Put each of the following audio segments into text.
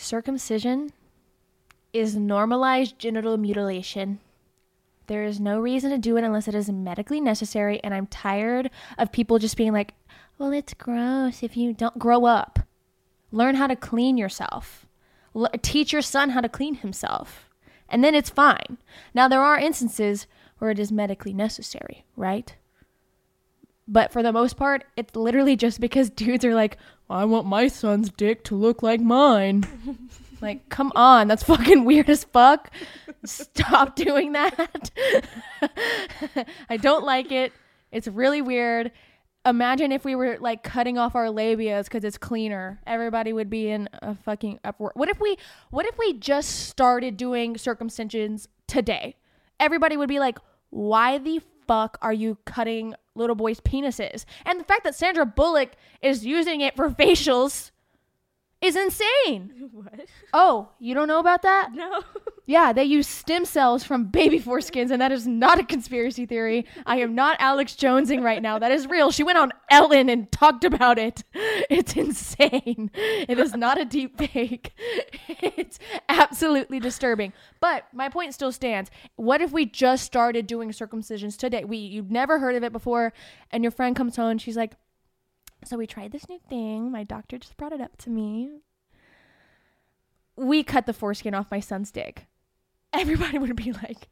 circumcision is normalized genital mutilation. There is no reason to do it unless it is medically necessary, and I'm tired of people just being like, well, it's gross if you don't grow up. Learn how to clean yourself. L- teach your son how to clean himself. And then it's fine. Now, there are instances where it is medically necessary, right? But for the most part, it's literally just because dudes are like, I want my son's dick to look like mine. like, come on, that's fucking weird as fuck. Stop doing that. I don't like it. It's really weird. Imagine if we were like cutting off our labias because it's cleaner. Everybody would be in a fucking uproar. What if we what if we just started doing circumcisions today? Everybody would be like, why the fuck are you cutting little boys' penises? And the fact that Sandra Bullock is using it for facials is insane. What? Oh, you don't know about that? No. Yeah, they use stem cells from baby foreskins, and that is not a conspiracy theory. I am not Alex Jonesing right now. That is real. She went on Ellen and talked about it. It's insane. It is not a deep fake. It's absolutely disturbing. But my point still stands. What if we just started doing circumcisions today? We you've never heard of it before, and your friend comes home and she's like, "So we tried this new thing. My doctor just brought it up to me." We cut the foreskin off my son's dick everybody would be like,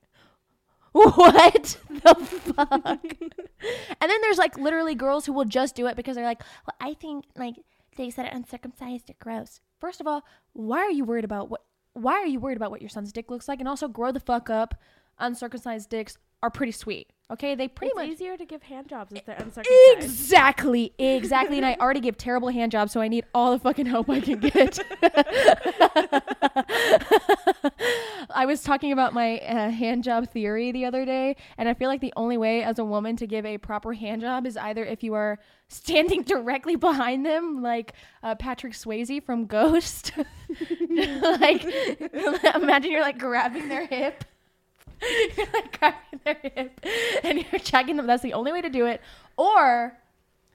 what the fuck? and then there's like literally girls who will just do it because they're like, well, I think like they said it uncircumcised are gross. First of all, why are you worried about what? Why are you worried about what your son's dick looks like? And also, grow the fuck up. Uncircumcised dicks are pretty sweet. Okay, they pretty it's much easier to give hand jobs if they're uncircumcised. Exactly, exactly. and I already give terrible hand jobs, so I need all the fucking help I can get. I was talking about my uh, hand job theory the other day, and I feel like the only way as a woman to give a proper hand job is either if you are standing directly behind them, like uh, Patrick Swayze from Ghost. like, imagine you're like grabbing their hip. you're like grabbing their hip and you're checking them. That's the only way to do it. Or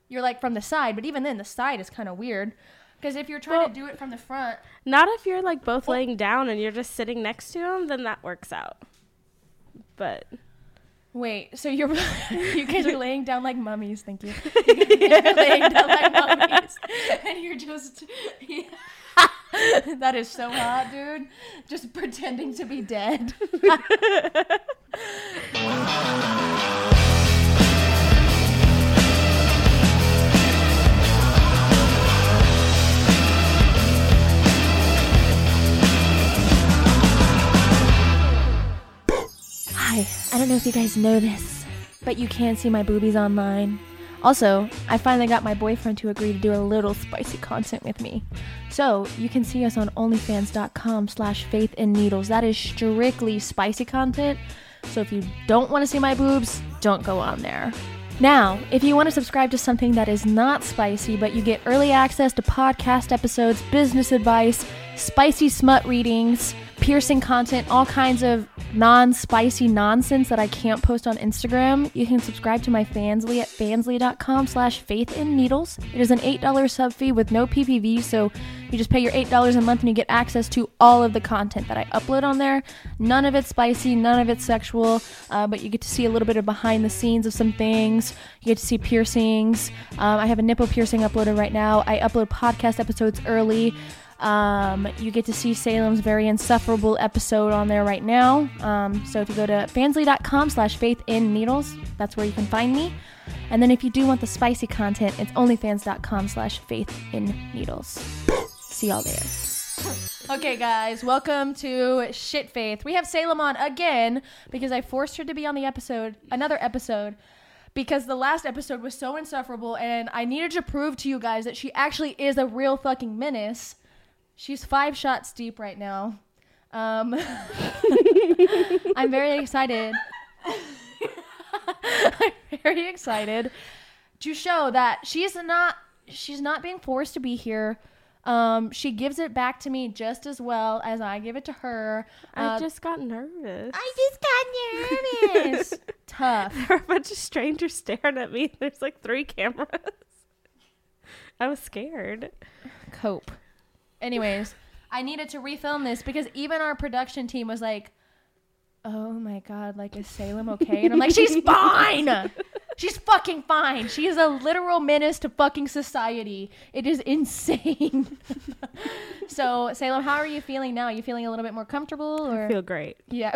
you're like from the side, but even then, the side is kind of weird. Because if you're trying Well- to do it from the front, Not if you're like both laying down and you're just sitting next to them, then that works out. But wait, so you're you guys are laying down like mummies. Thank you. You're laying down like mummies, and you're just. that is so hot, dude. Just pretending to be dead. Hi, I don't know if you guys know this, but you can see my boobies online. Also, I finally got my boyfriend to agree to do a little spicy content with me. So, you can see us on onlyfans.com slash faith in needles. That is strictly spicy content. So if you don't want to see my boobs, don't go on there. Now, if you want to subscribe to something that is not spicy, but you get early access to podcast episodes, business advice, spicy smut readings, piercing content, all kinds of non-spicy nonsense that I can't post on Instagram, you can subscribe to my Fansly at fansly.com slash faith in needles. It is an $8 sub fee with no PPV, so you just pay your $8 a month and you get access to all of the content that I upload on there. None of it's spicy, none of it's sexual, uh, but you get to see a little bit of behind the scenes of some things. You get to see piercings. Um, I have a nipple piercing uploaded right now. I upload podcast episodes early. Um, you get to see Salem's very insufferable episode on there right now. Um, so if you go to fansly.com slash faith in needles, that's where you can find me. And then if you do want the spicy content, it's onlyfans.com slash faith in needles. See y'all there. Okay, guys, welcome to Shit Faith. We have Salem on again because I forced her to be on the episode, another episode, because the last episode was so insufferable and I needed to prove to you guys that she actually is a real fucking menace. She's five shots deep right now. Um, I'm very excited. I'm very excited to show that she's not she's not being forced to be here. Um, she gives it back to me just as well as I give it to her. I Uh, just got nervous. I just got nervous. Tough. there were a bunch of strangers staring at me. There's like three cameras. I was scared. Cope. Anyways, I needed to refilm this because even our production team was like, "Oh my god, like is Salem okay?" And I'm like, "She's fine. She's fucking fine. She is a literal menace to fucking society. It is insane." so, Salem, how are you feeling now? Are you feeling a little bit more comfortable or I feel great. Yeah.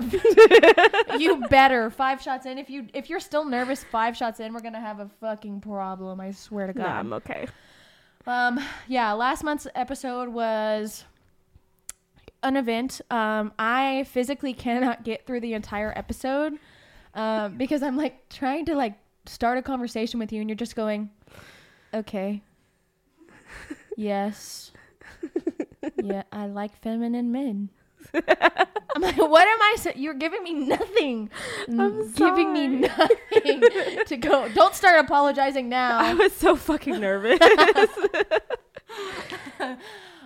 you better. 5 shots in. If you if you're still nervous 5 shots in, we're going to have a fucking problem. I swear to No, god. I'm okay. Um, yeah, last month's episode was an event. Um, I physically cannot get through the entire episode um, because I'm like trying to like start a conversation with you, and you're just going, "Okay, yes, yeah, I like feminine men." I'm like, what am I? Sa- you're giving me nothing. I'm giving me nothing to go. Don't start apologizing now. I was so fucking nervous.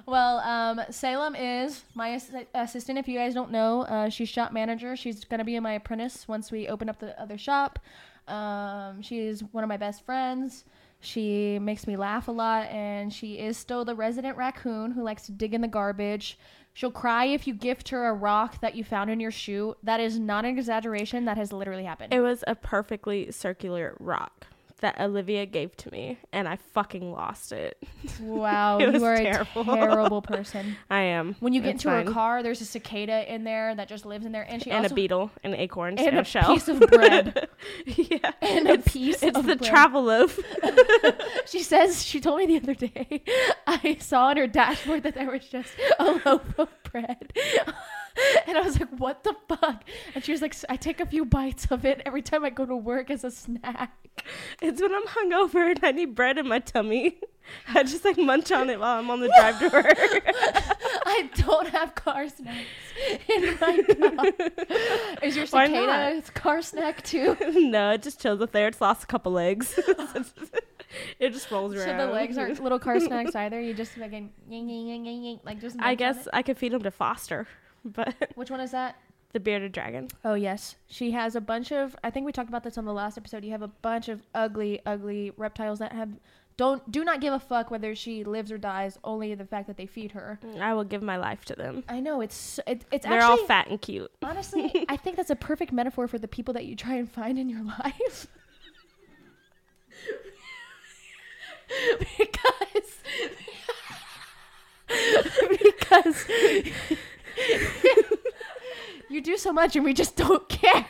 Well, um, Salem is my ass- assistant. If you guys don't know, uh, she's shop manager. She's gonna be my apprentice once we open up the other shop. Um, she's one of my best friends. She makes me laugh a lot, and she is still the resident raccoon who likes to dig in the garbage. She'll cry if you gift her a rock that you found in your shoe. That is not an exaggeration. That has literally happened. it was a perfectly circular rock that Olivia gave to me, and I fucking lost it. wow, It you are terrible. a terrible person. I am. When you get It's into fine. her car, there's a cicada in there that just lives in there, and she and a beetle, and acorns, and and, a shell, piece of bread. yeah, and a piece it's of the bread. travel loaf. She says she told me the other day. I saw on her dashboard that there was just a loaf of bread. And I was like, what the fuck? And she was like, I take a few bites of it every time I go to work as a snack. It's when I'm hungover and I need bread in my tummy. I just like munch on it while I'm on the drive to work. I don't have car snacks in my car. Is your cicada a car snack too? no, it just chills up there. It's lost a couple legs. it just rolls So around. the legs aren't little car snacks either. You just fucking ying, ying, ying, ying, ying, like just. I guess? I could feed them to Foster, but Which one is that? the bearded dragon. Oh yes, she has a bunch of. I think we talked about this on the last episode. You have a bunch of ugly, ugly reptiles that have don't do not give a fuck whether she lives or dies. Only the fact that they feed her. Mm, I will give my life to them. I know it's it, it's They're actually all fat and cute. honestly. I think that's a perfect metaphor for the people that you try and find in your life. because because you do so much and we just don't care.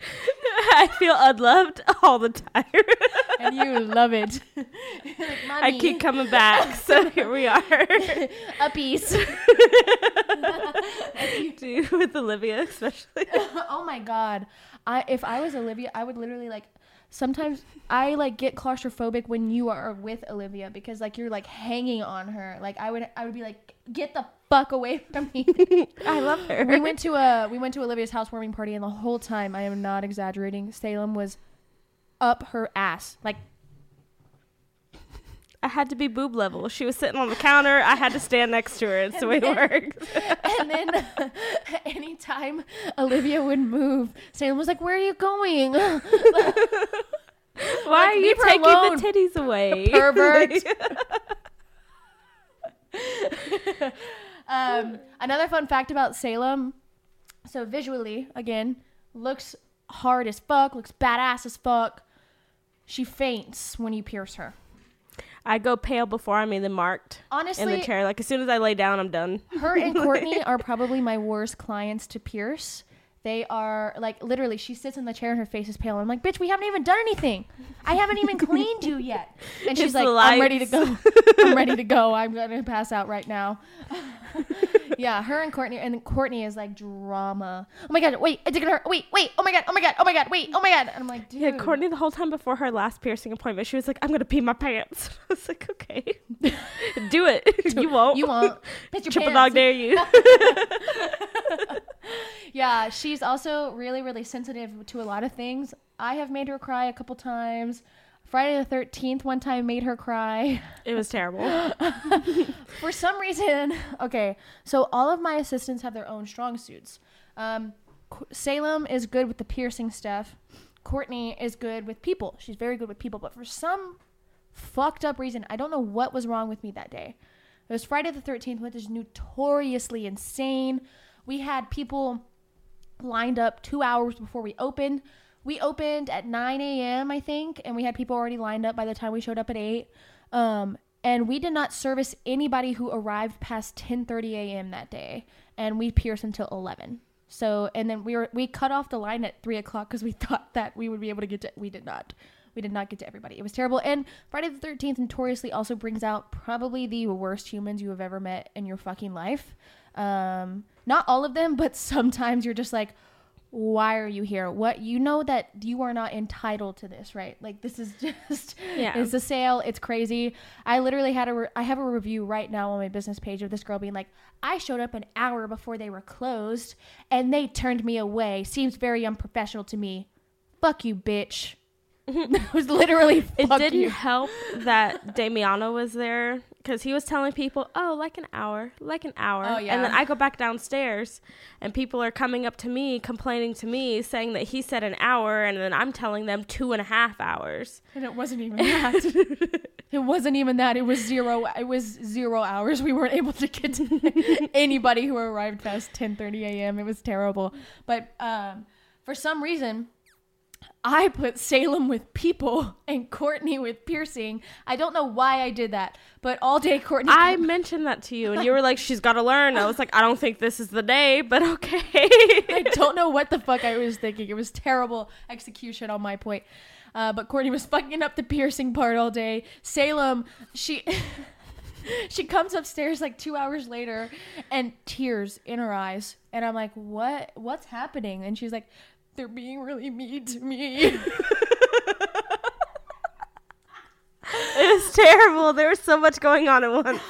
I feel unloved all the time. and you love it. I keep coming back, so here we are. a piece. Dude, with Olivia especially. oh my god. I if I was Olivia, I would literally like sometimes I like get claustrophobic when you are with Olivia because like you're like hanging on her. Like I would I would be like get the fuck away from me. I love her. we went to a we went to Olivia's housewarming party and the whole time I am not exaggerating, Salem was up her ass. Like I had to be boob level. She was sitting on the counter. I had to stand next to her. It's the way it works. and then anytime Olivia would move, Salem was like, "Where are you going?" Why Like, are you taking alone, the titties away? pervert. Um, another fun fact about Salem. So visually, again, looks hard as fuck, looks badass as fuck. She faints when you pierce her. I go pale before I'm even marked Honestly, in the chair. Like as soon as I lay down, I'm done. her and Courtney are probably my worst clients to pierce. They are like literally. She sits in the chair and her face is pale. I'm like, bitch, we haven't even done anything. I haven't even cleaned you yet. And she's It's like, the I'm ready to go. I'm ready to go. I'm gonna pass out right now. yeah, her and Courtney and Courtney is like drama. Oh my god, wait, I did her. Wait, wait. Oh my god, oh my god, oh my god, wait, oh my god. And I'm like, dude. Yeah, Courtney, the whole time before her last piercing appointment, she was like, "I'm gonna pee my pants." I was like, "Okay, do it. you won't. You won't. Piss your Triple pants. dog dare you." Yeah, she's also really, really sensitive to a lot of things. I have made her cry a couple times. Friday the 13th, one time, made her cry. it was terrible. For some reason, okay, so all of my assistants have their own strong suits. Um, Salem is good with the piercing stuff. Courtney is good with people. She's very good with people, but for some fucked up reason, I don't know what was wrong with me that day. It was Friday the 13th, which is notoriously insane. We had people lined up two hours before we opened. We opened at 9 a.m., I think, and we had people already lined up by the time we showed up at 8. Um, and we did not service anybody who arrived past 10:30 a.m. that day, and we pierced until 11. So, and then we were we cut off the line at three o'clock because we thought that we would be able to get to. We did not. We did not get to everybody. It was terrible. And Friday the 13th notoriously also brings out probably the worst humans you have ever met in your fucking life. Um, not all of them, but sometimes you're just like, why are you here? What you know that you are not entitled to this, right? Like this is just Yeah. it's a sale. It's crazy. I literally had a re- I have a review right now on my business page of this girl being like, I showed up an hour before they were closed and they turned me away. Seems very unprofessional to me. Fuck you, bitch. it was literally It didn't you. help that Damiano was there because he was telling people, "Oh, like an hour, like an hour." Oh, And then. I go back downstairs, and people are coming up to me, complaining to me, saying that he said an hour, and then I'm telling them two and a half hours. And it wasn't even that. it wasn't even that. It was zero. It was zero hours. We weren't able to get to anybody who arrived past 10:30 a.m. It was terrible. But um, for some reason, I put Salem with people and Courtney with piercing. I don't know why I did that, but all day Courtney. I mentioned that to you, and you were like, "She's got to learn." I was like, "I don't think this is the day, but okay." I don't know what the fuck I was thinking. It was terrible execution on my point. Uh, but Courtney was fucking up the piercing part all day. Salem, she she comes upstairs like two hours later and tears in her eyes. And I'm like, what? What's happening? And she's like, they're being really mean to me. It was terrible. There was so much going on at once.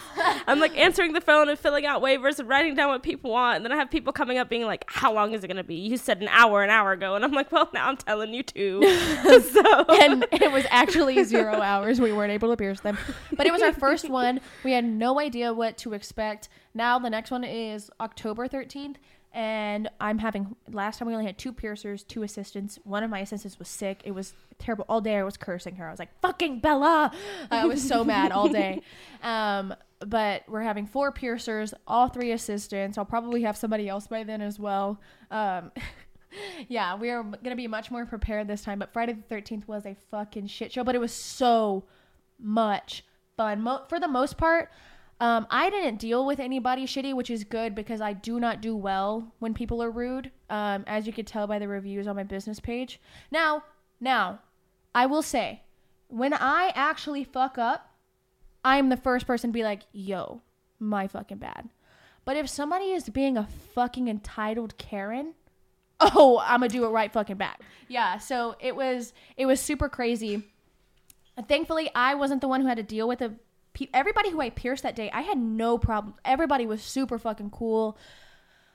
I'm like answering the phone and filling out waivers and writing down what people want. And then I have people coming up being like, How long is it going to be? You said an hour an hour ago. And I'm like, Well, now I'm telling you too. so, and it was actually zero hours. We weren't able to pierce them. But it was our first one. We had no idea what to expect. Now the next one is October 13th. And I'm having, last time we only had two piercers, two assistants. One of my assistants was sick. It was terrible. All day I was cursing her. I was like, fucking Bella. I was so mad all day. Um, but we're having four piercers, all three assistants. I'll probably have somebody else by then as well. Um, yeah, we are gonna be much more prepared this time. But Friday the Thirteenth was a fucking shit show, but it was so much fun. Mo- for the most part, um, I didn't deal with anybody shitty, which is good because I do not do well when people are rude. Um, as you could tell by the reviews on my business page. Now, now, I will say, when I actually fuck up, I'm the first person to be like, "Yo, my fucking bad." But if somebody is being a fucking entitled Karen, oh, I'm gonna do it right fucking back. Yeah, so it was it was super crazy. Thankfully, I wasn't the one who had to deal with it. Pe- Everybody who I pierced that day, I had no problem. Everybody was super fucking cool.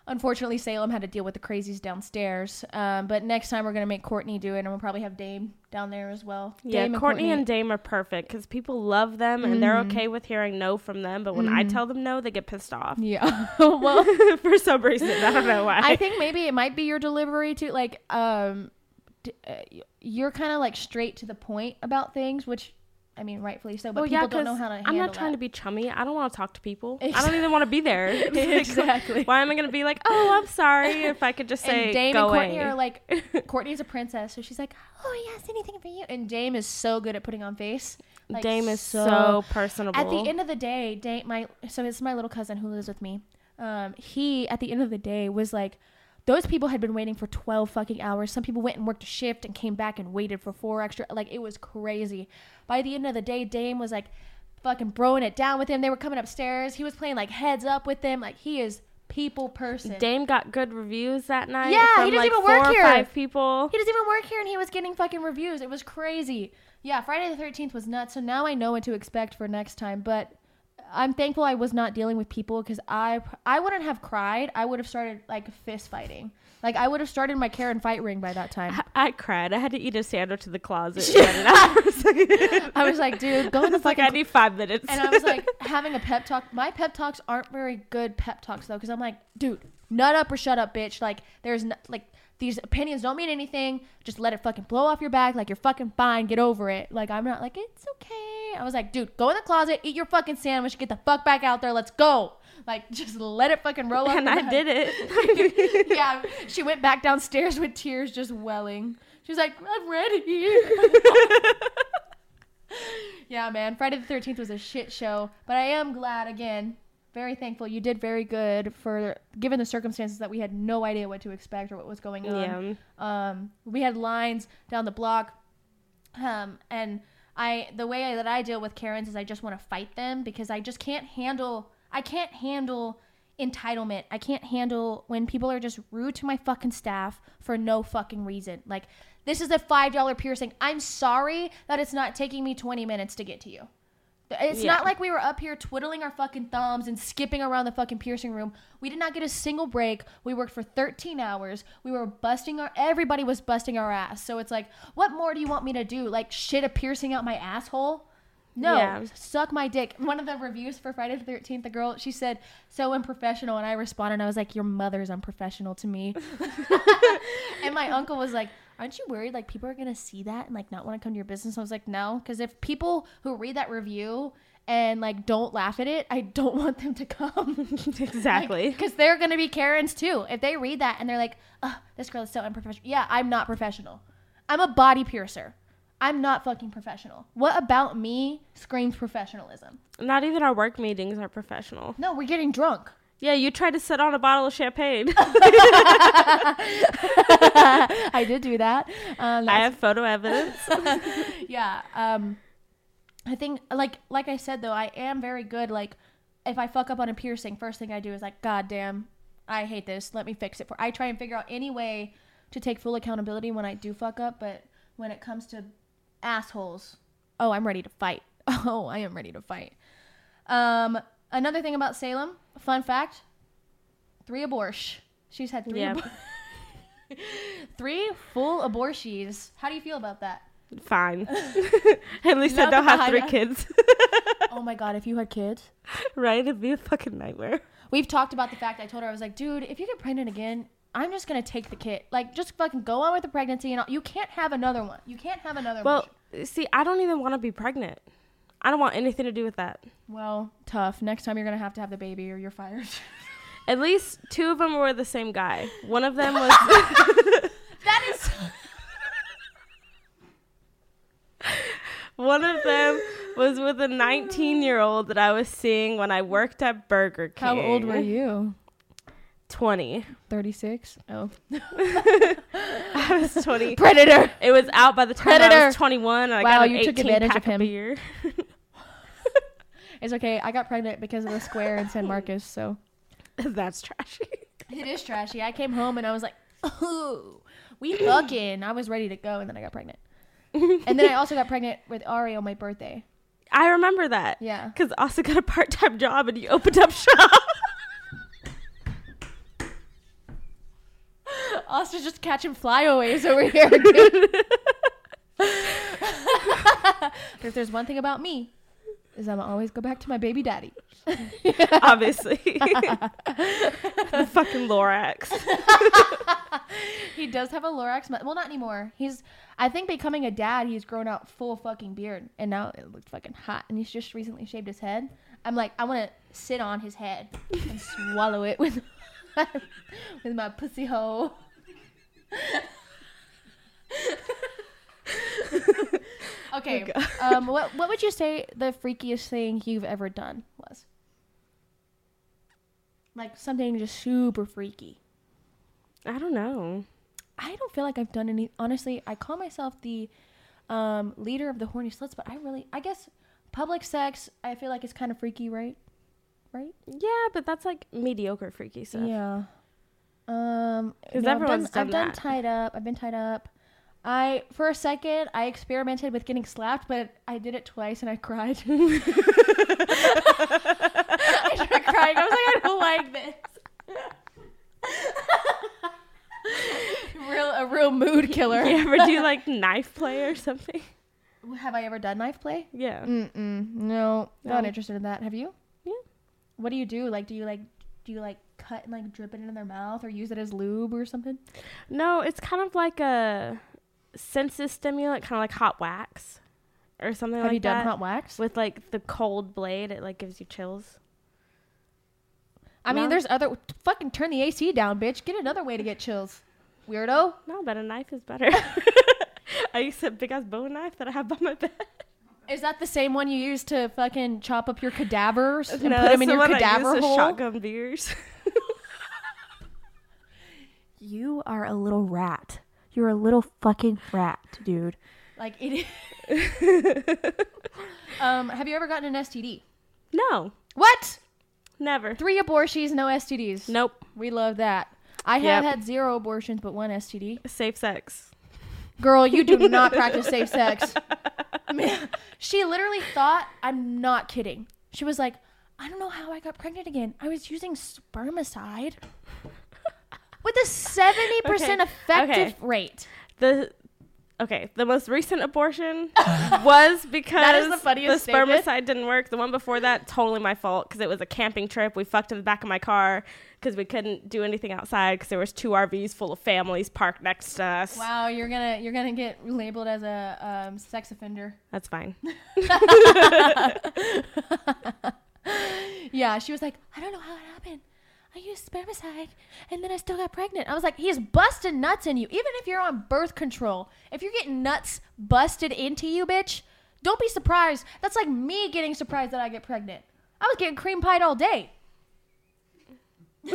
Unfortunately, Salem had to deal with the crazies downstairs. Um, but next time we're gonna make Courtney do it, and we'll probably have Dame down there as well. yeah, Dame Courtney and Dame are perfect because people love them and they're Mhm. okay with hearing no from them. But when I Mhm. tell them no, they get pissed off. yeah. well, For some reason. I don't know why. I think maybe it might be your delivery too. Like, um, d- uh, you're kind of like straight to the point about things, which, I mean, rightfully so. But well, people yeah, don't know how to. I'm not trying that. to be chummy. I don't want to talk to people. I don't even want to be there. Exactly. Why am I going to be like, oh, I'm sorry if I could just say, and Dame go and Courtney away. are like, Courtney's a princess, so she's like, oh yes, anything for you. And Dame is so good at putting on face. Like, Dame is so- so, personable. At the end of the day, Dame, my so it's my little cousin who lives with me. Um, he at the end of the day was like, those people had been waiting for twelve fucking hours. Some people went and worked a shift and came back and waited for four extra. Like it was crazy. By the end of the day, Dame was like, fucking throwing it down with him. They were coming upstairs. He was playing like heads up with them. Like he is people person. Dame got good reviews that night. Yeah, he doesn't like even work or here. five people. He doesn't even work here, and he was getting fucking reviews. It was crazy. Yeah, Friday the Thirteenth was nuts. So now I know what to expect for next time. But I'm thankful I was not dealing with people because I I wouldn't have cried. I would have started like fist fighting. Like I would have started my Karen fight ring by that time. I, I cried. I had to eat a sandwich in the closet. and get it out for a second. I was like, dude, go in the It's like fucking. I need five minutes. and I was like having a pep talk. My pep talks aren't very good pep talks though, because I'm like, dude, nut up or shut up, bitch. Like there's no, like these opinions don't mean anything. Just let it fucking blow off your back. Like you're fucking fine. Get over it. Like I'm not like it's okay. I was like, dude, go in the closet, eat your fucking sandwich, get the fuck back out there, let's go. Like, just let it fucking roll up. and I did it. yeah, she went back downstairs with tears just welling. She's like, I'm ready. yeah, man. Friday the 13th was a shit show, but I am glad again. Very thankful. You did very good for given the circumstances that we had no idea what to expect or what was going on. yeah. Um, we had lines down the block, um, and I the way that I deal with Karens is I just want to fight them because I just can't handle I can't handle entitlement. I can't handle when people are just rude to my fucking staff for no fucking reason. Like this is a five dollar piercing. I'm sorry that it's not taking me twenty minutes to get to you. It's Yeah. not like we were up here twiddling our fucking thumbs and skipping around the fucking piercing room. We did not get a single break. We worked for 13 hours. We were busting our everybody was busting our ass. So it's like, what more do you want me to do? Like shit a piercing out my asshole? No, Yeah. suck my dick. One of the reviews for Friday the 13th, the girl, she said, so unprofessional. And I responded, I was like, your mother's unprofessional to me. and my uncle was like, aren't you worried like people are to see that and like not want to come to your business? I was like, no, because if people who read that review and like don't laugh at it, I don't want them to come. exactly. Because they're going to be Karens too. If they read that and they're like, oh, this girl is so unprofessional. Yeah, I'm not professional. I'm a body piercer. I'm not fucking professional. What about me screams professionalism? Not even our work meetings are professional. No, we're getting drunk. Yeah, you tried to sit on a bottle of champagne. I did do that. Um, I have photo evidence. yeah. Um, I think like like I said though, I am very good. Like if I fuck up on a piercing, first thing I do is like, God damn, I hate this. Let me fix it. For I try and figure out any way to take full accountability when I do fuck up. But when it comes to assholes, oh, I'm ready to fight. Oh, I am ready to fight. Um, another thing about Salem, fun fact: three abortion. She's had three. Yeah. abor- three full abortions. How do you feel about that? Fine. At least I Not don't have three kids. Oh my god, if you had kids. right? It'd be a fucking nightmare. We've talked about the fact I told her I was like, dude, if you get pregnant again, I'm just gonna take the kid. Like, just fucking go on with the pregnancy, and all. you can't have another one. You can't have another one. Well, one. see, I don't even want to be pregnant. I don't want anything to do with that. Well, tough. Next time you're gonna have to have the baby, or you're fired. At least two of them were the same guy. One of them was that is. one of them was with a 19 year old that I was seeing when I worked at Burger King. How old were you? 20. Thirty-six. Oh, I was 20. predator. It was out by the time I Predator. was 21 and I Wow, you 18 took advantage of him. It's okay. I got pregnant because of the square in San Marcos, so That's trashy. it is trashy. I came home and I was like, oh, we fucking. I was ready to go, and then I got pregnant. And then I also got pregnant with Ari on my birthday. I remember that. Yeah. Because also got a part time job and you opened up shop. Austin's just catching flyaways over here. dude. if there's one thing about me, is I'm always go back to my baby daddy. Obviously. the fucking Lorax. He does have a Lorax. mu- Well, not anymore. He's, I think, becoming a dad. He's grown out full fucking beard, and now it looks fucking hot. And he's just recently shaved his head. I'm like, I want to sit on his head and swallow it with, with my pussy hole. Okay. um, what what would you say the freakiest thing you've ever done was? Like something just super freaky. I don't know. I don't feel like I've done any. Honestly, I call myself the um, leader of the horny sluts, but I really, I guess, public sex. I feel like it's kind of freaky, right? Right? Yeah, but that's like mediocre freaky stuff. Yeah. Um, 'Cause no, I've everyone's done, I've done done that. tied up. I've been tied up. I for a second I experimented with getting slapped, but I did it twice and I cried. I started crying. I was like, I don't like this. real a real mood killer. You ever do like knife play or something? Have I ever done knife play? Yeah. Mm-mm. No, not interested in that. Have you? Yeah. What do you do? Like, do you like, do you like cut and like drip it into their mouth or use it as lube or something? No, it's kind of like a senses stimulant, kind of like hot wax. or something like that. Have you done hot wax? With like the cold blade, it like gives you chills. I mean, there's other. Fucking turn the AC down, bitch. Get another way to get chills. Weirdo. No, but a knife is better. I use a big ass bowie knife that I have by my bed. Is that the same one you use to fucking chop up your cadavers and no, put them in the your one I cadaver use to hole? shotgun beers. You are a little rat. You're a little fucking rat, dude. Like it. um, have you ever gotten an STD? no, What? never. Three abortions, no STDs. Nope. We love that. I have Yep. had zero abortions, but one STD. Safe sex. Girl, you do not practice safe sex. Man, she literally thought I'm not kidding. She was like, I don't know how I got pregnant again. I was using spermicide with a 70% Okay, effective okay. rate. The okay, the most recent abortion was because the funniest the statement. spermicide didn't work. The one before that, totally my fault because it was a camping trip. We fucked in the back of my car because we couldn't do anything outside because there was two RVs full of families parked next to us. Wow, you're gonna you're gonna get labeled as a um, sex offender. That's fine. Yeah, she was like, I don't know how it happened. I used spermicide and then I still got pregnant. I was like, he's busting nuts in you. Even if you're on birth control, if you're getting nuts busted into you, bitch, don't be surprised. That's like me getting surprised that I get pregnant. I was getting cream pied all day.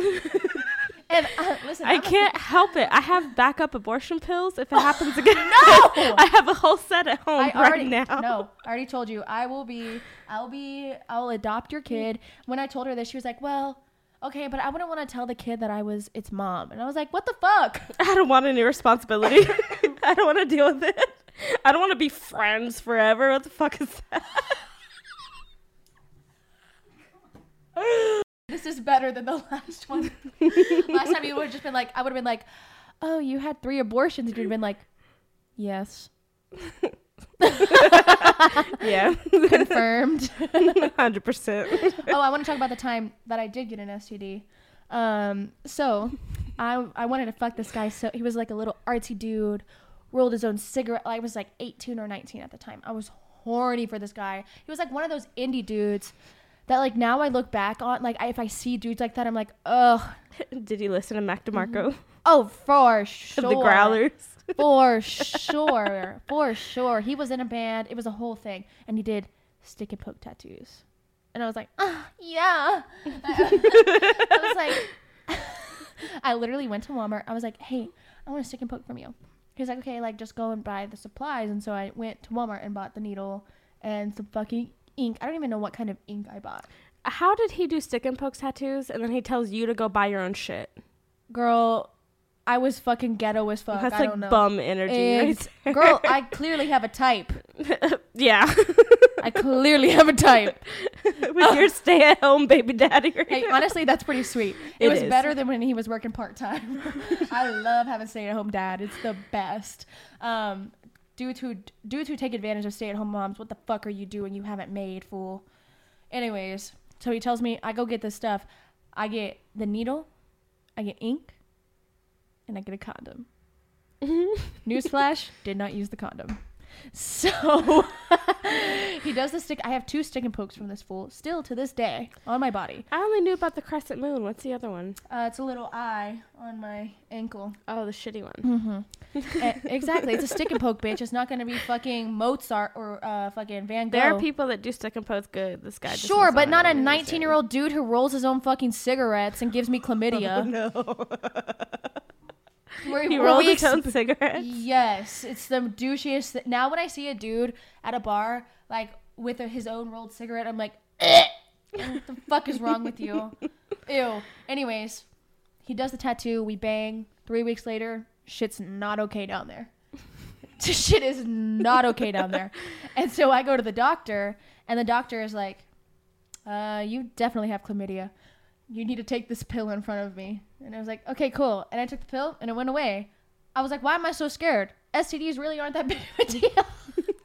and uh, listen, I I'm can't help it. I have backup abortion pills if it happens again. No! I have a whole set at home I right already now. no. I already told you. I will be. I'll be. I'll adopt your kid. When I told her this, she was like, "Well, okay, but I wouldn't want to tell the kid that I was its mom." And I was like, "What the fuck?" I don't want any responsibility. I don't want to deal with it. I don't want to be friends forever. What the fuck is that? This is better than the last one. last time you would have just been like, I would have been like, "Oh, you had three abortions." And you'd have been like, "Yes, Yeah, confirmed." hundred percent. oh, I want to talk about the time that I did get an STD. Um, so I I wanted to fuck this guy. So he was like a little artsy dude, rolled his own cigarette. I was like 18 or 19 at the time. I was horny for this guy. He was like one of those indie dudes that like now I look back on like I, if I see dudes like that, I'm like, ugh. Did you listen to Mac DeMarco Oh, for sure. the Growlers? For sure. For sure. He was in a band. It was a whole thing. And he did stick and poke tattoos. And I was like, ah, yeah. I was like, I literally went to Walmart. I was like, hey, I want a stick and poke from you. He was like, okay, like just go and buy the supplies. And so I went to Walmart and bought the needle and some fucking ink. I don't even know what kind of ink I bought. How did he do stick and poke tattoos and then he tells you to go buy your own shit? Girl, I was fucking ghetto as fuck. That's I like don't know. bum energy. right. Girl, I clearly have a type. yeah. I clearly have a type. With your stay at home baby daddy. Right Hey, now. honestly, that's pretty sweet. It, It was is. better than when he was working part time. I love having stay at home dad. It's the best. Um, dudes who dudes who take advantage of stay at home moms. What the fuck are you doing? You haven't made fool. Anyways, so he tells me I go get this stuff. I get the needle, I get ink, and I get a condom. Newsflash: did not use the condom. So he does the stick. I have two stick and pokes from this fool still to this day on my body. I only knew about the crescent moon. What's the other one? Uh, it's a little eye on my ankle. Oh, the shitty one. Mm-hmm. Exactly. It's a stick and poke, bitch. It's not gonna be fucking Mozart or uh, fucking Van Gogh. There are people that do stick and poke good. This guy. just Sure, but not a know what he's 19 year old dude who rolls his own fucking cigarettes and gives me chlamydia. doing. No. He rolled his own cigarettes. Yes, it's the douchiest. Th- now when I see a dude at a bar like with a, his own rolled cigarette, I'm like, "Eh, what the fuck is wrong with you? Ew. Anyways, he does the tattoo. We bang. Three weeks later, shit's not okay down there. Shit is not okay down there. And so I go to the doctor, and the doctor is like, uh, "You definitely have chlamydia. You need to take this pill in front of me." And I was like, "Okay, cool." And I took the pill, and it went away. I was like, why am I so scared? STDs really aren't that big of a deal.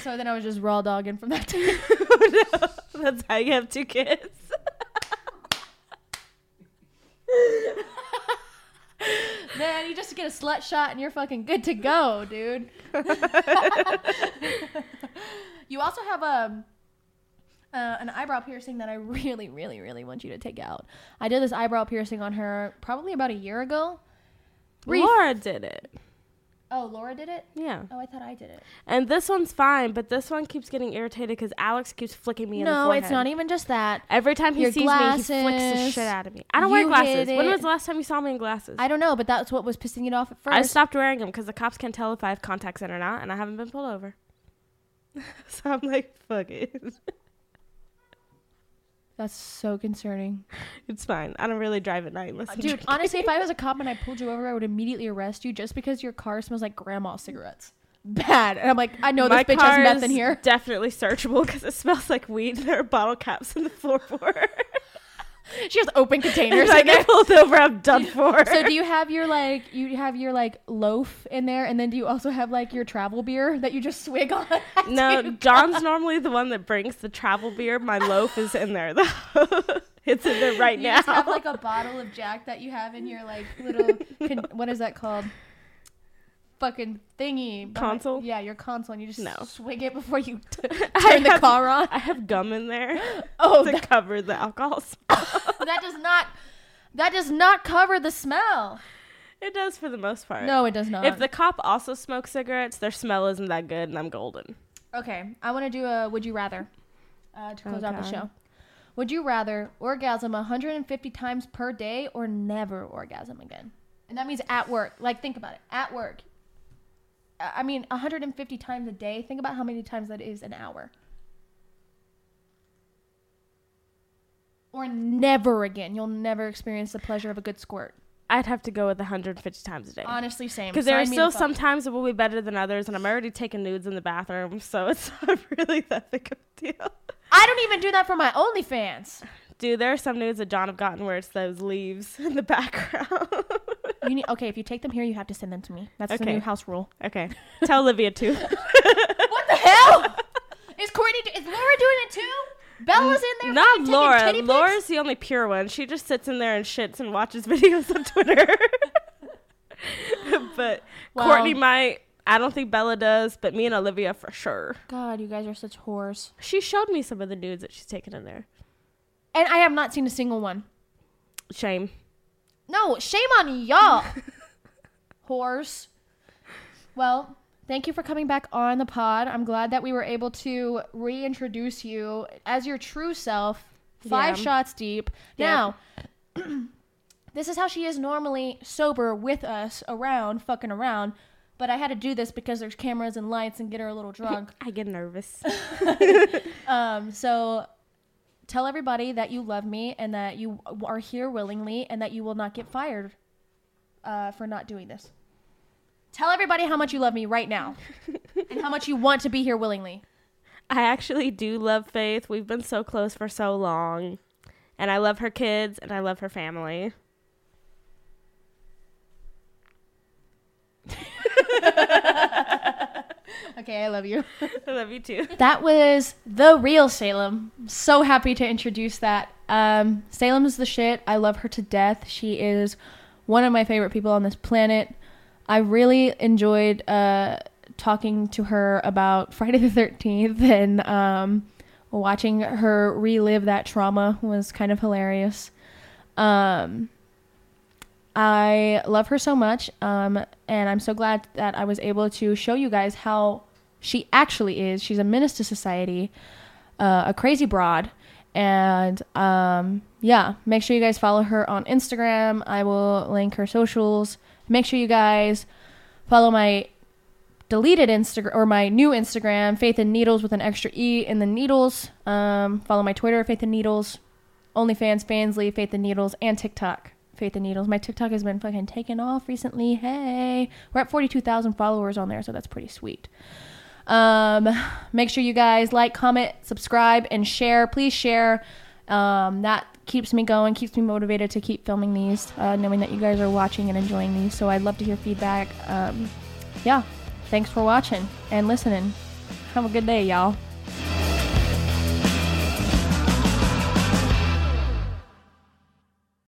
so then I was just raw dogging from that time. Oh, no, that's how you have two kids. man. You just get a slut shot and you're fucking good to go, dude. you also have a. Uh, an eyebrow piercing that I really, really, really want you to take out. I did this eyebrow piercing on her probably about a year ago. Brief. Laura did it. Oh, Laura did it? Yeah. Oh, I thought I did it. And this one's fine, but this one keeps getting irritated because Alex keeps flicking me in the No, it's not even just that. Every time he Your sees me, he flicks the shit out of me. I don't wear glasses. When was the last time you saw me in glasses? I don't know, but that's what was pissing it off at first. I stopped wearing them because the cops can't tell if I have contacts in or not, and I haven't been pulled over. so I'm like, fuck it. That's so concerning. It's fine. I don't really drive at night unless uh, I'm Dude, honestly, if I was a cop and I pulled you over, I would immediately arrest you just because your car smells like grandma cigarettes. Bad. And I'm like, I know My this bitch has meth in here. Definitely searchable because it smells like weed. There are bottle caps in the floorboard. She has open containers I get pulled over, I'm done for. So do you have your like you have your like loaf in there and then do you also have like your travel beer that you just swig on? no, John's normally the one that brings the travel beer. My loaf is in there though. it's in there right you now. just have like a bottle of Jack that you have in your like little con- what is that called? Fucking thingy. Console? Yeah, your console, and you just No. swig it before you t- turn the have- car on. I have gum in there Oh, to that, cover the alcohol. smell. that does not that does not cover the smell. it does for the most part. No, it does not. If the cop also smokes cigarettes, their smell isn't that good, and I'm golden. Okay, I want to do a would you rather uh, to close out the show. Would you rather orgasm 150 times per day or never orgasm again? And that means at work. Like, think about it. At work. I mean, 150 times a day. Think about how many times that is an hour. Or never again. You'll never experience the pleasure of a good squirt. I'd have to go with 150 times a day. Honestly, same. Because there are Sign still some times that will be better than others, and I'm already taking nudes in the bathroom, so it's not really that big of a deal. I don't even do that for my OnlyFans. Dude, there are some nudes that John have gotten where it's those leaves in the background. You need okay. If you take them here, you have to send them to me. That's the new house rule. okay, tell Olivia too. What the hell? Is Courtney? Is Laura doing it too? Bella's in there. Not Laura. Laura's the only pure one. She just sits in there and shits and watches videos on Twitter. but Wow. Courtney might. I don't think Bella does, but me and Olivia for sure. God, you guys are such whores. She showed me some of the nudes that she's taken in there. And I have not seen a single one. Shame. No, shame on y'all, whores. Well, thank you for coming back on the pod. I'm glad that we were able to reintroduce you as your true self, five Yeah. shots deep. Now, this is how she is normally sober with us around, fucking around. But I had to do this because there's cameras and lights and get her a little drunk. I get nervous. Um, so tell everybody that you love me and that you are here willingly and that you will not get fired uh, for not doing this. Tell everybody how much you love me right now and how much you want to be here willingly. I actually do love Faith. We've been so close for so long. And I love her kids and I love her family. Okay, I love you. I love you too. That was the real Salem. So happy to introduce that. Um, Salem's the shit. I love her to death. She is one of my favorite people on this planet. I really enjoyed uh, talking to her about Friday the 13th and um, watching her relive that trauma was kind of hilarious. Um, I love her so much, um, and I'm so glad that I was able to show you guys how she actually is. She's a menace to society, uh, a crazy broad, and um, yeah, make sure you guys follow her on Instagram. I will link her socials. Make sure you guys follow my deleted Instagram or my new Instagram, Faith and Needles with an extra E in the needles. Um, follow my Twitter, Faith and Needles, OnlyFans, Fansly, Faith and Needles, and TikTok. Faith and Needles. My TikTok has been fucking taken off recently. Hey, we're at 42,000 followers on there, so that's pretty sweet. Um, make sure you guys like, comment, subscribe, and share. Please share. Um, that keeps me going, keeps me motivated to keep filming these, uh, knowing that you guys are watching and enjoying these. So I'd love to hear feedback. Um, yeah, thanks for watching and listening. Have a good day, y'all.